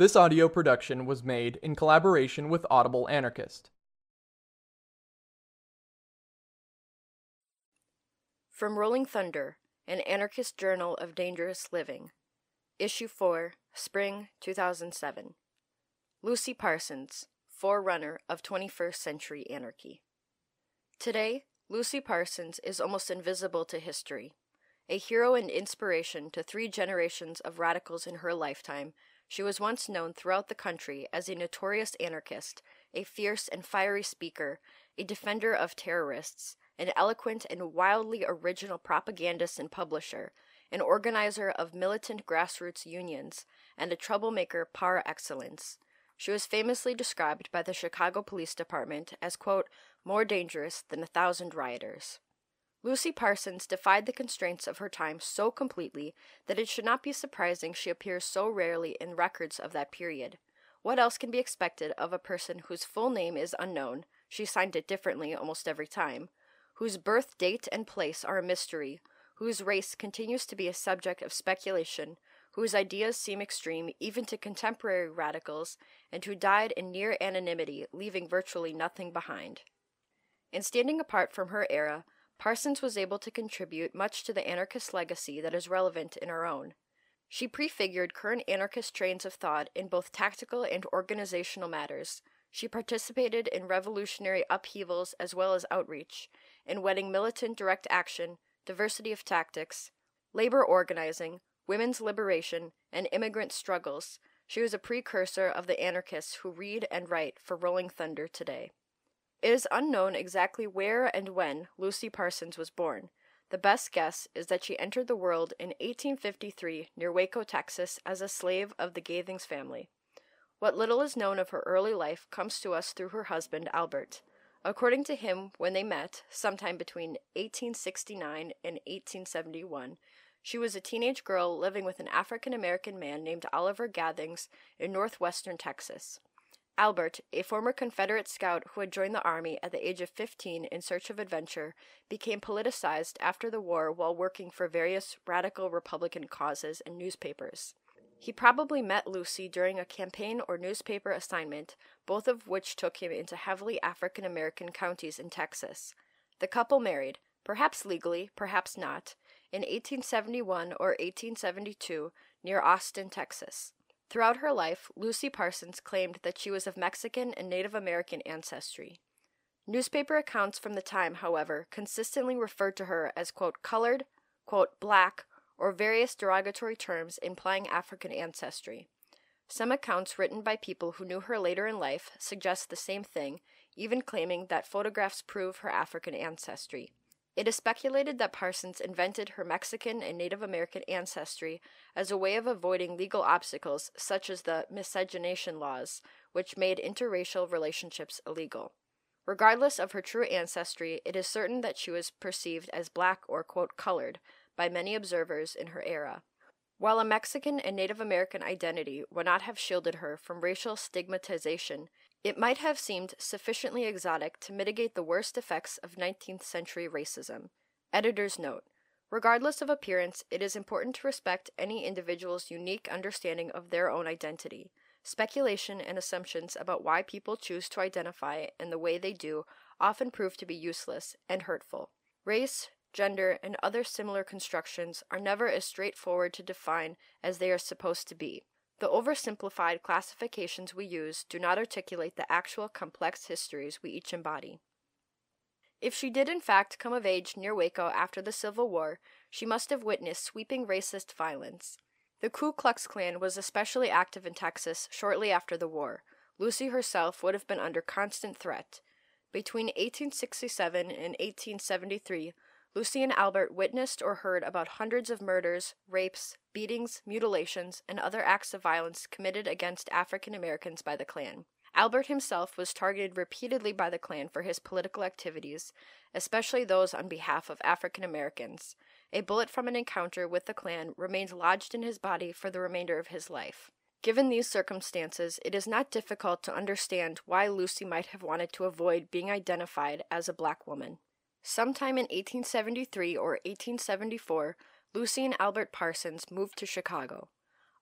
This audio production was made in collaboration with Audible Anarchist. From Rolling Thunder, an anarchist journal of dangerous living. Issue 4, Spring 2007. Lucy Parsons, forerunner of 21st century anarchy. Today, Lucy Parsons is almost invisible to history. A hero and inspiration to three generations of radicals in her lifetime, she was once known throughout the country as a notorious anarchist, a fierce and fiery speaker, a defender of terrorists, an eloquent and wildly original propagandist and publisher, an organizer of militant grassroots unions, and a troublemaker par excellence. She was famously described by the Chicago Police Department as, quote, more dangerous than a thousand rioters. Lucy Parsons defied the constraints of her time so completely that it should not be surprising she appears so rarely in records of that period. What else can be expected of a person whose full name is unknown, she signed it differently almost every time, whose birth date and place are a mystery, whose race continues to be a subject of speculation, whose ideas seem extreme even to contemporary radicals, and who died in near anonymity, leaving virtually nothing behind. In standing apart from her era, Parsons was able to contribute much to the anarchist legacy that is relevant in our own. She prefigured current anarchist trains of thought in both tactical and organizational matters. She participated in revolutionary upheavals as well as outreach, in wedding militant direct action, diversity of tactics, labor organizing, women's liberation, and immigrant struggles. She was a precursor of the anarchists who read and write for Rolling Thunder today. It is unknown exactly where and when Lucy Parsons was born. The best guess is that she entered the world in 1853 near Waco, Texas, as a slave of the Gathings family. What little is known of her early life comes to us through her husband, Albert. According to him, when they met, sometime between 1869 and 1871, she was a teenage girl living with an African American man named Oliver Gathings in northwestern Texas. Albert, a former Confederate scout who had joined the Army at the age of 15 in search of adventure, became politicized after the war while working for various radical Republican causes and newspapers. He probably met Lucy during a campaign or newspaper assignment, both of which took him into heavily African American counties in Texas. The couple married, perhaps legally, perhaps not, in 1871 or 1872 near Austin, Texas. Throughout her life, Lucy Parsons claimed that she was of Mexican and Native American ancestry. Newspaper accounts from the time, however, consistently referred to her as, quote, colored, quote, black, or various derogatory terms implying African ancestry. Some accounts written by people who knew her later in life suggest the same thing, even claiming that photographs prove her African ancestry. It is speculated that Parsons invented her Mexican and Native American ancestry as a way of avoiding legal obstacles such as the miscegenation laws, which made interracial relationships illegal. Regardless of her true ancestry, it is certain that she was perceived as black or, quote, colored by many observers in her era. While a Mexican and Native American identity would not have shielded her from racial stigmatization, it might have seemed sufficiently exotic to mitigate the worst effects of 19th century racism. Editor's note Regardless of appearance, it is important to respect any individual's unique understanding of their own identity. Speculation and assumptions about why people choose to identify in the way they do often prove to be useless and hurtful. Race, gender, and other similar constructions are never as straightforward to define as they are supposed to be. The oversimplified classifications we use do not articulate the actual complex histories we each embody. If she did in fact come of age near Waco after the Civil War, she must have witnessed sweeping racist violence. The Ku Klux Klan was especially active in Texas shortly after the war. Lucy herself would have been under constant threat. Between 1867 and 1873, Lucy and Albert witnessed or heard about hundreds of murders, rapes, beatings, mutilations, and other acts of violence committed against African Americans by the Klan. Albert himself was targeted repeatedly by the Klan for his political activities, especially those on behalf of African Americans. A bullet from an encounter with the Klan remained lodged in his body for the remainder of his life. Given these circumstances, it is not difficult to understand why Lucy might have wanted to avoid being identified as a black woman. Sometime in 1873 or 1874, Lucy and Albert Parsons moved to Chicago.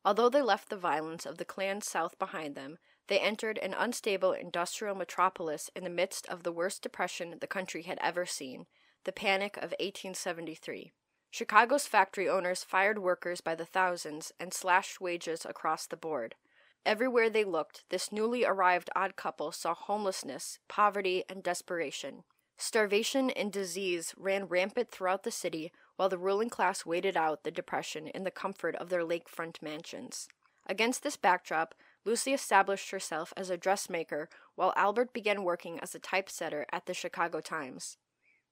Although they left the violence of the Klan South behind them, they entered an unstable industrial metropolis in the midst of the worst depression the country had ever seen, the Panic of 1873. Chicago's factory owners fired workers by the thousands and slashed wages across the board. Everywhere they looked, this newly arrived odd couple saw homelessness, poverty, and desperation. Starvation and disease ran rampant throughout the city while the ruling class waited out the depression in the comfort of their lakefront mansions. Against this backdrop, Lucy established herself as a dressmaker while Albert began working as a typesetter at the Chicago Times.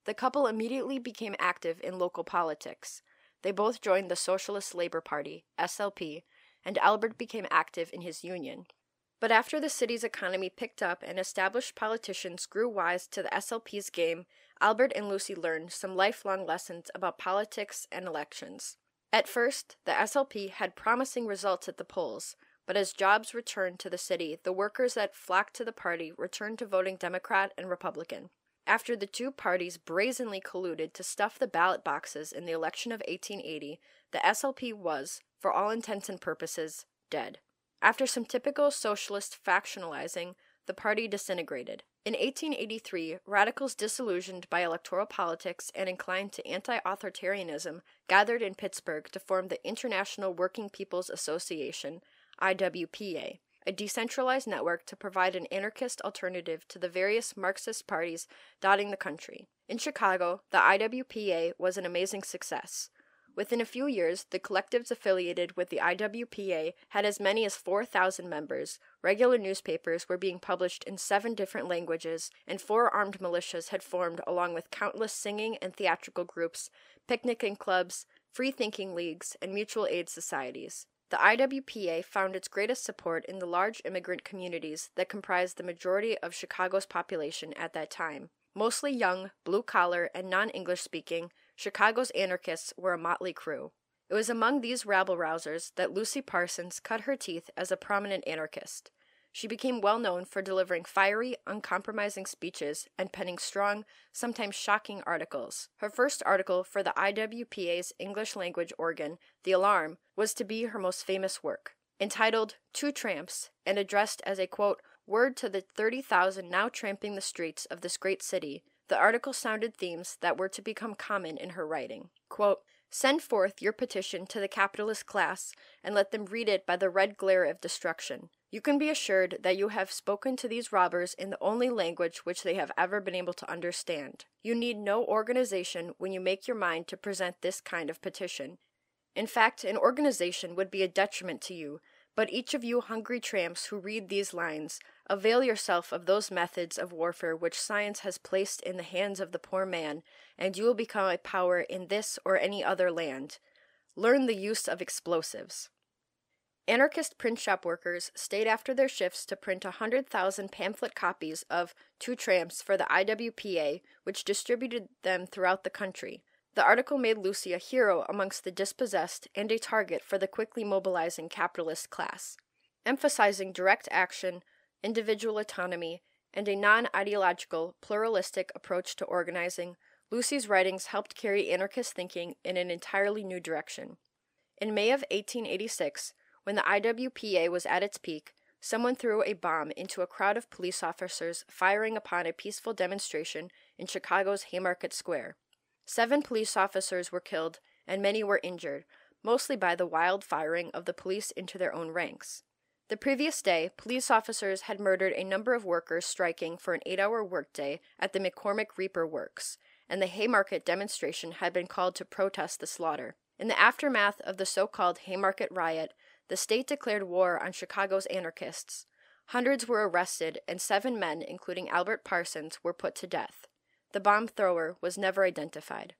The couple immediately became active in local politics. They both joined the Socialist Labor Party, SLP, and Albert became active in his union. But after the city's economy picked up and established politicians grew wise to the SLP's game, Albert and Lucy learned some lifelong lessons about politics and elections. At first, the SLP had promising results at the polls, but as jobs returned to the city, the workers that flocked to the party returned to voting Democrat and Republican. After the two parties brazenly colluded to stuff the ballot boxes in the election of 1880, the SLP was, for all intents and purposes, dead. After some typical socialist factionalizing, the party disintegrated. In 1883, radicals disillusioned by electoral politics and inclined to anti authoritarianism gathered in Pittsburgh to form the International Working People's Association, IWPA a decentralized network to provide an anarchist alternative to the various Marxist parties dotting the country. In Chicago, the IWPA was an amazing success. Within a few years, the collectives affiliated with the IWPA had as many as 4,000 members, regular newspapers were being published in seven different languages, and four armed militias had formed along with countless singing and theatrical groups, picnicking clubs, free thinking leagues, and mutual aid societies. The IWPA found its greatest support in the large immigrant communities that comprised the majority of Chicago's population at that time. Mostly young, blue collar, and non English speaking, Chicago's anarchists were a motley crew. It was among these rabble rousers that Lucy Parsons cut her teeth as a prominent anarchist. She became well known for delivering fiery, uncompromising speeches and penning strong, sometimes shocking articles. Her first article for the IWPA's English language organ, The Alarm, was to be her most famous work. Entitled Two Tramps and addressed as a quote, word to the 30,000 now tramping the streets of this great city, the article sounded themes that were to become common in her writing. Quote, Send forth your petition to the capitalist class and let them read it by the red glare of destruction. You can be assured that you have spoken to these robbers in the only language which they have ever been able to understand. You need no organization when you make your mind to present this kind of petition. In fact, an organization would be a detriment to you, but each of you hungry tramps who read these lines, avail yourself of those methods of warfare which science has placed in the hands of the poor man, and you will become a power in this or any other land. Learn the use of explosives. Anarchist print shop workers stayed after their shifts to print a 100,000 pamphlet copies of Two Tramps for the IWPA, which distributed them throughout the country. The article made Lucy a hero amongst the dispossessed and a target for the quickly mobilizing capitalist class. Emphasizing direct action, individual autonomy, and a non ideological, pluralistic approach to organizing, Lucy's writings helped carry anarchist thinking in an entirely new direction. In May of 1886, when the IWPA was at its peak, someone threw a bomb into a crowd of police officers firing upon a peaceful demonstration in Chicago's Haymarket Square. Seven police officers were killed and many were injured, mostly by the wild firing of the police into their own ranks. The previous day, police officers had murdered a number of workers striking for an eight hour workday at the McCormick Reaper Works, and the Haymarket demonstration had been called to protest the slaughter. In the aftermath of the so called Haymarket riot, the state declared war on Chicago's anarchists. Hundreds were arrested, and seven men, including Albert Parsons, were put to death. The bomb thrower was never identified.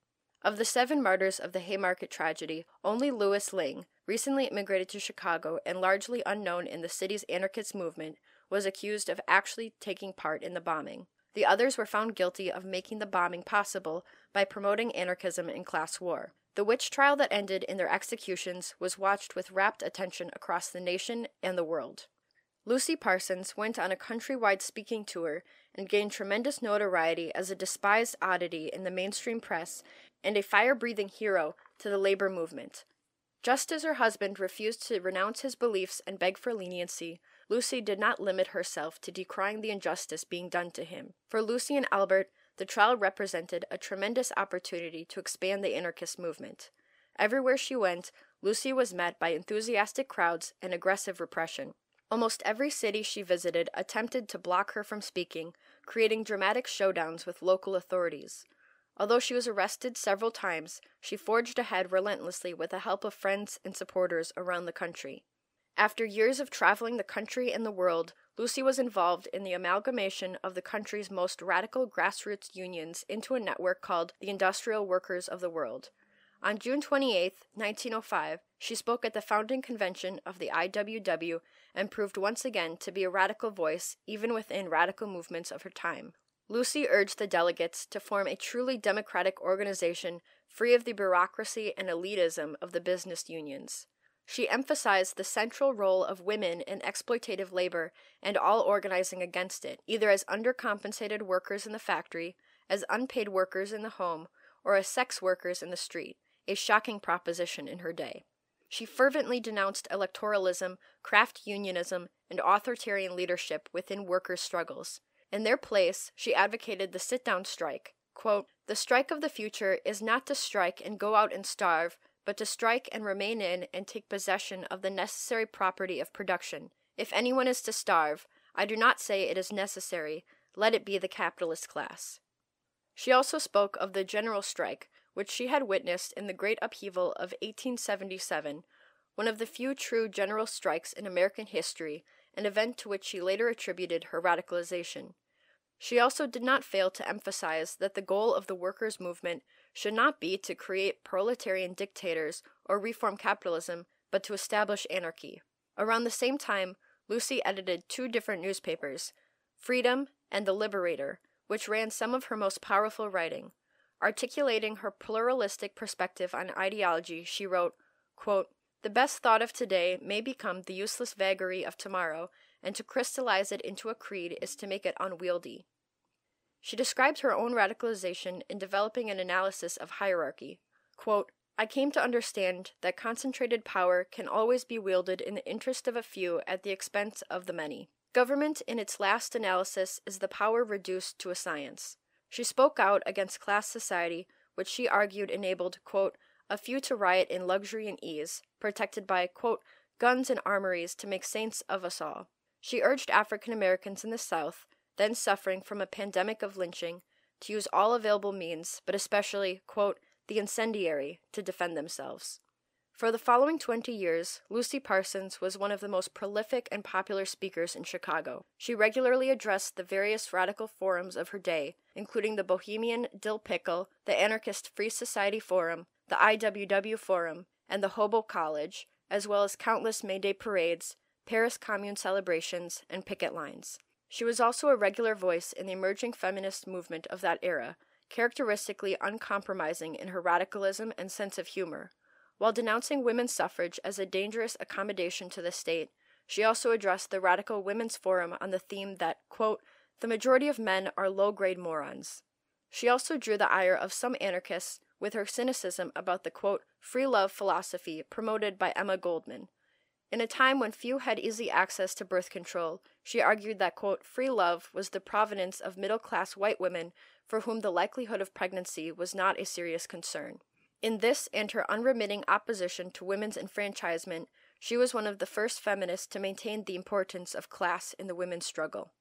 Of the seven martyrs of the Haymarket tragedy, only Louis Lingg, recently immigrated to Chicago and largely unknown in the city's anarchist movement, was accused of actually taking part in the bombing. The others were found guilty of making the bombing possible by promoting anarchism and class war. The witch trial that ended in their executions was watched with rapt attention across the nation and the world. Lucy Parsons went on a countrywide speaking tour and gained tremendous notoriety as a despised oddity in the mainstream press and a fire breathing hero to the labor movement. Just as her husband refused to renounce his beliefs and beg for leniency, Lucy did not limit herself to decrying the injustice being done to him. For Lucy and Albert, the trial represented a tremendous opportunity to expand the anarchist movement. Everywhere she went, Lucy was met by enthusiastic crowds and aggressive repression. Almost every city she visited attempted to block her from speaking, creating dramatic showdowns with local authorities. Although she was arrested several times, she forged ahead relentlessly with the help of friends and supporters around the country. After years of traveling the country and the world, Lucy was involved in the amalgamation of the country's most radical grassroots unions into a network called the Industrial Workers of the World. On June 28, 1905, she spoke at the founding convention of the IWW and proved once again to be a radical voice even within radical movements of her time. Lucy urged the delegates to form a truly democratic organization free of the bureaucracy and elitism of the business unions. She emphasized the central role of women in exploitative labor and all organizing against it, either as undercompensated workers in the factory, as unpaid workers in the home, or as sex workers in the street, a shocking proposition in her day. She fervently denounced electoralism, craft unionism, and authoritarian leadership within workers' struggles. In their place, she advocated the sit down strike. Quote, the strike of the future is not to strike and go out and starve, but to strike and remain in and take possession of the necessary property of production. If anyone is to starve, I do not say it is necessary, let it be the capitalist class. She also spoke of the general strike, which she had witnessed in the great upheaval of 1877, one of the few true general strikes in American history, an event to which she later attributed her radicalization. She also did not fail to emphasize that the goal of the workers' movement should not be to create proletarian dictators or reform capitalism, but to establish anarchy. Around the same time, Lucy edited two different newspapers, Freedom and The Liberator, which ran some of her most powerful writing. Articulating her pluralistic perspective on ideology, she wrote, quote, The best thought of today may become the useless vagary of tomorrow, and to crystallize it into a creed is to make it unwieldy. She describes her own radicalization in developing an analysis of hierarchy. Quote, I came to understand that concentrated power can always be wielded in the interest of a few at the expense of the many. Government, in its last analysis, is the power reduced to a science. She spoke out against class society, which she argued enabled, quote, a few to riot in luxury and ease, protected by, quote, guns and armories to make saints of us all. She urged African Americans in the South then suffering from a pandemic of lynching, to use all available means, but especially, quote, the incendiary, to defend themselves. For the following 20 years, Lucy Parsons was one of the most prolific and popular speakers in Chicago. She regularly addressed the various radical forums of her day, including the Bohemian Dill Pickle, the Anarchist Free Society Forum, the IWW Forum, and the Hobo College, as well as countless May Day parades, Paris Commune celebrations, and picket lines. She was also a regular voice in the emerging feminist movement of that era, characteristically uncompromising in her radicalism and sense of humor. While denouncing women's suffrage as a dangerous accommodation to the state, she also addressed the Radical Women's Forum on the theme that, quote, the majority of men are low grade morons. She also drew the ire of some anarchists with her cynicism about the, quote, free love philosophy promoted by Emma Goldman, in a time when few had easy access to birth control, she argued that, quote, free love was the provenance of middle class white women for whom the likelihood of pregnancy was not a serious concern. In this and her unremitting opposition to women's enfranchisement, she was one of the first feminists to maintain the importance of class in the women's struggle.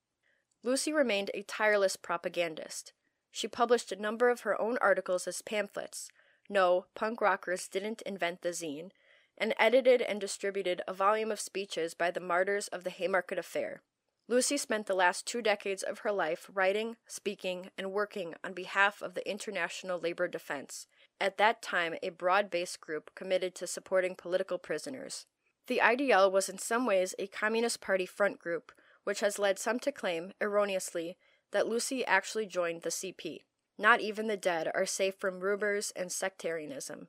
Lucy remained a tireless propagandist. She published a number of her own articles as pamphlets. No, punk rockers didn't invent the zine, and edited and distributed a volume of speeches by the martyrs of the Haymarket Affair. Lucy spent the last two decades of her life writing, speaking, and working on behalf of the International Labor Defense, at that time a broad based group committed to supporting political prisoners. The IDL was in some ways a Communist Party front group, which has led some to claim, erroneously, that Lucy actually joined the CP. Not even the dead are safe from rumors and sectarianism.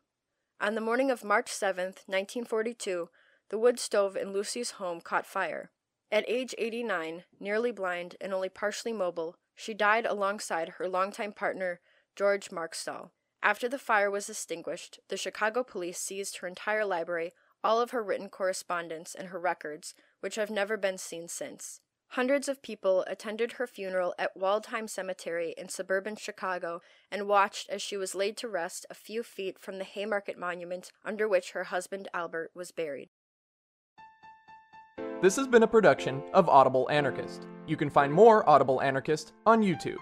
On the morning of March 7, 1942, the wood stove in Lucy's home caught fire. At age 89, nearly blind and only partially mobile, she died alongside her longtime partner, George Markstall. After the fire was extinguished, the Chicago police seized her entire library, all of her written correspondence, and her records, which have never been seen since. Hundreds of people attended her funeral at Waldheim Cemetery in suburban Chicago and watched as she was laid to rest a few feet from the Haymarket Monument under which her husband Albert was buried. This has been a production of Audible Anarchist. You can find more Audible Anarchist on YouTube.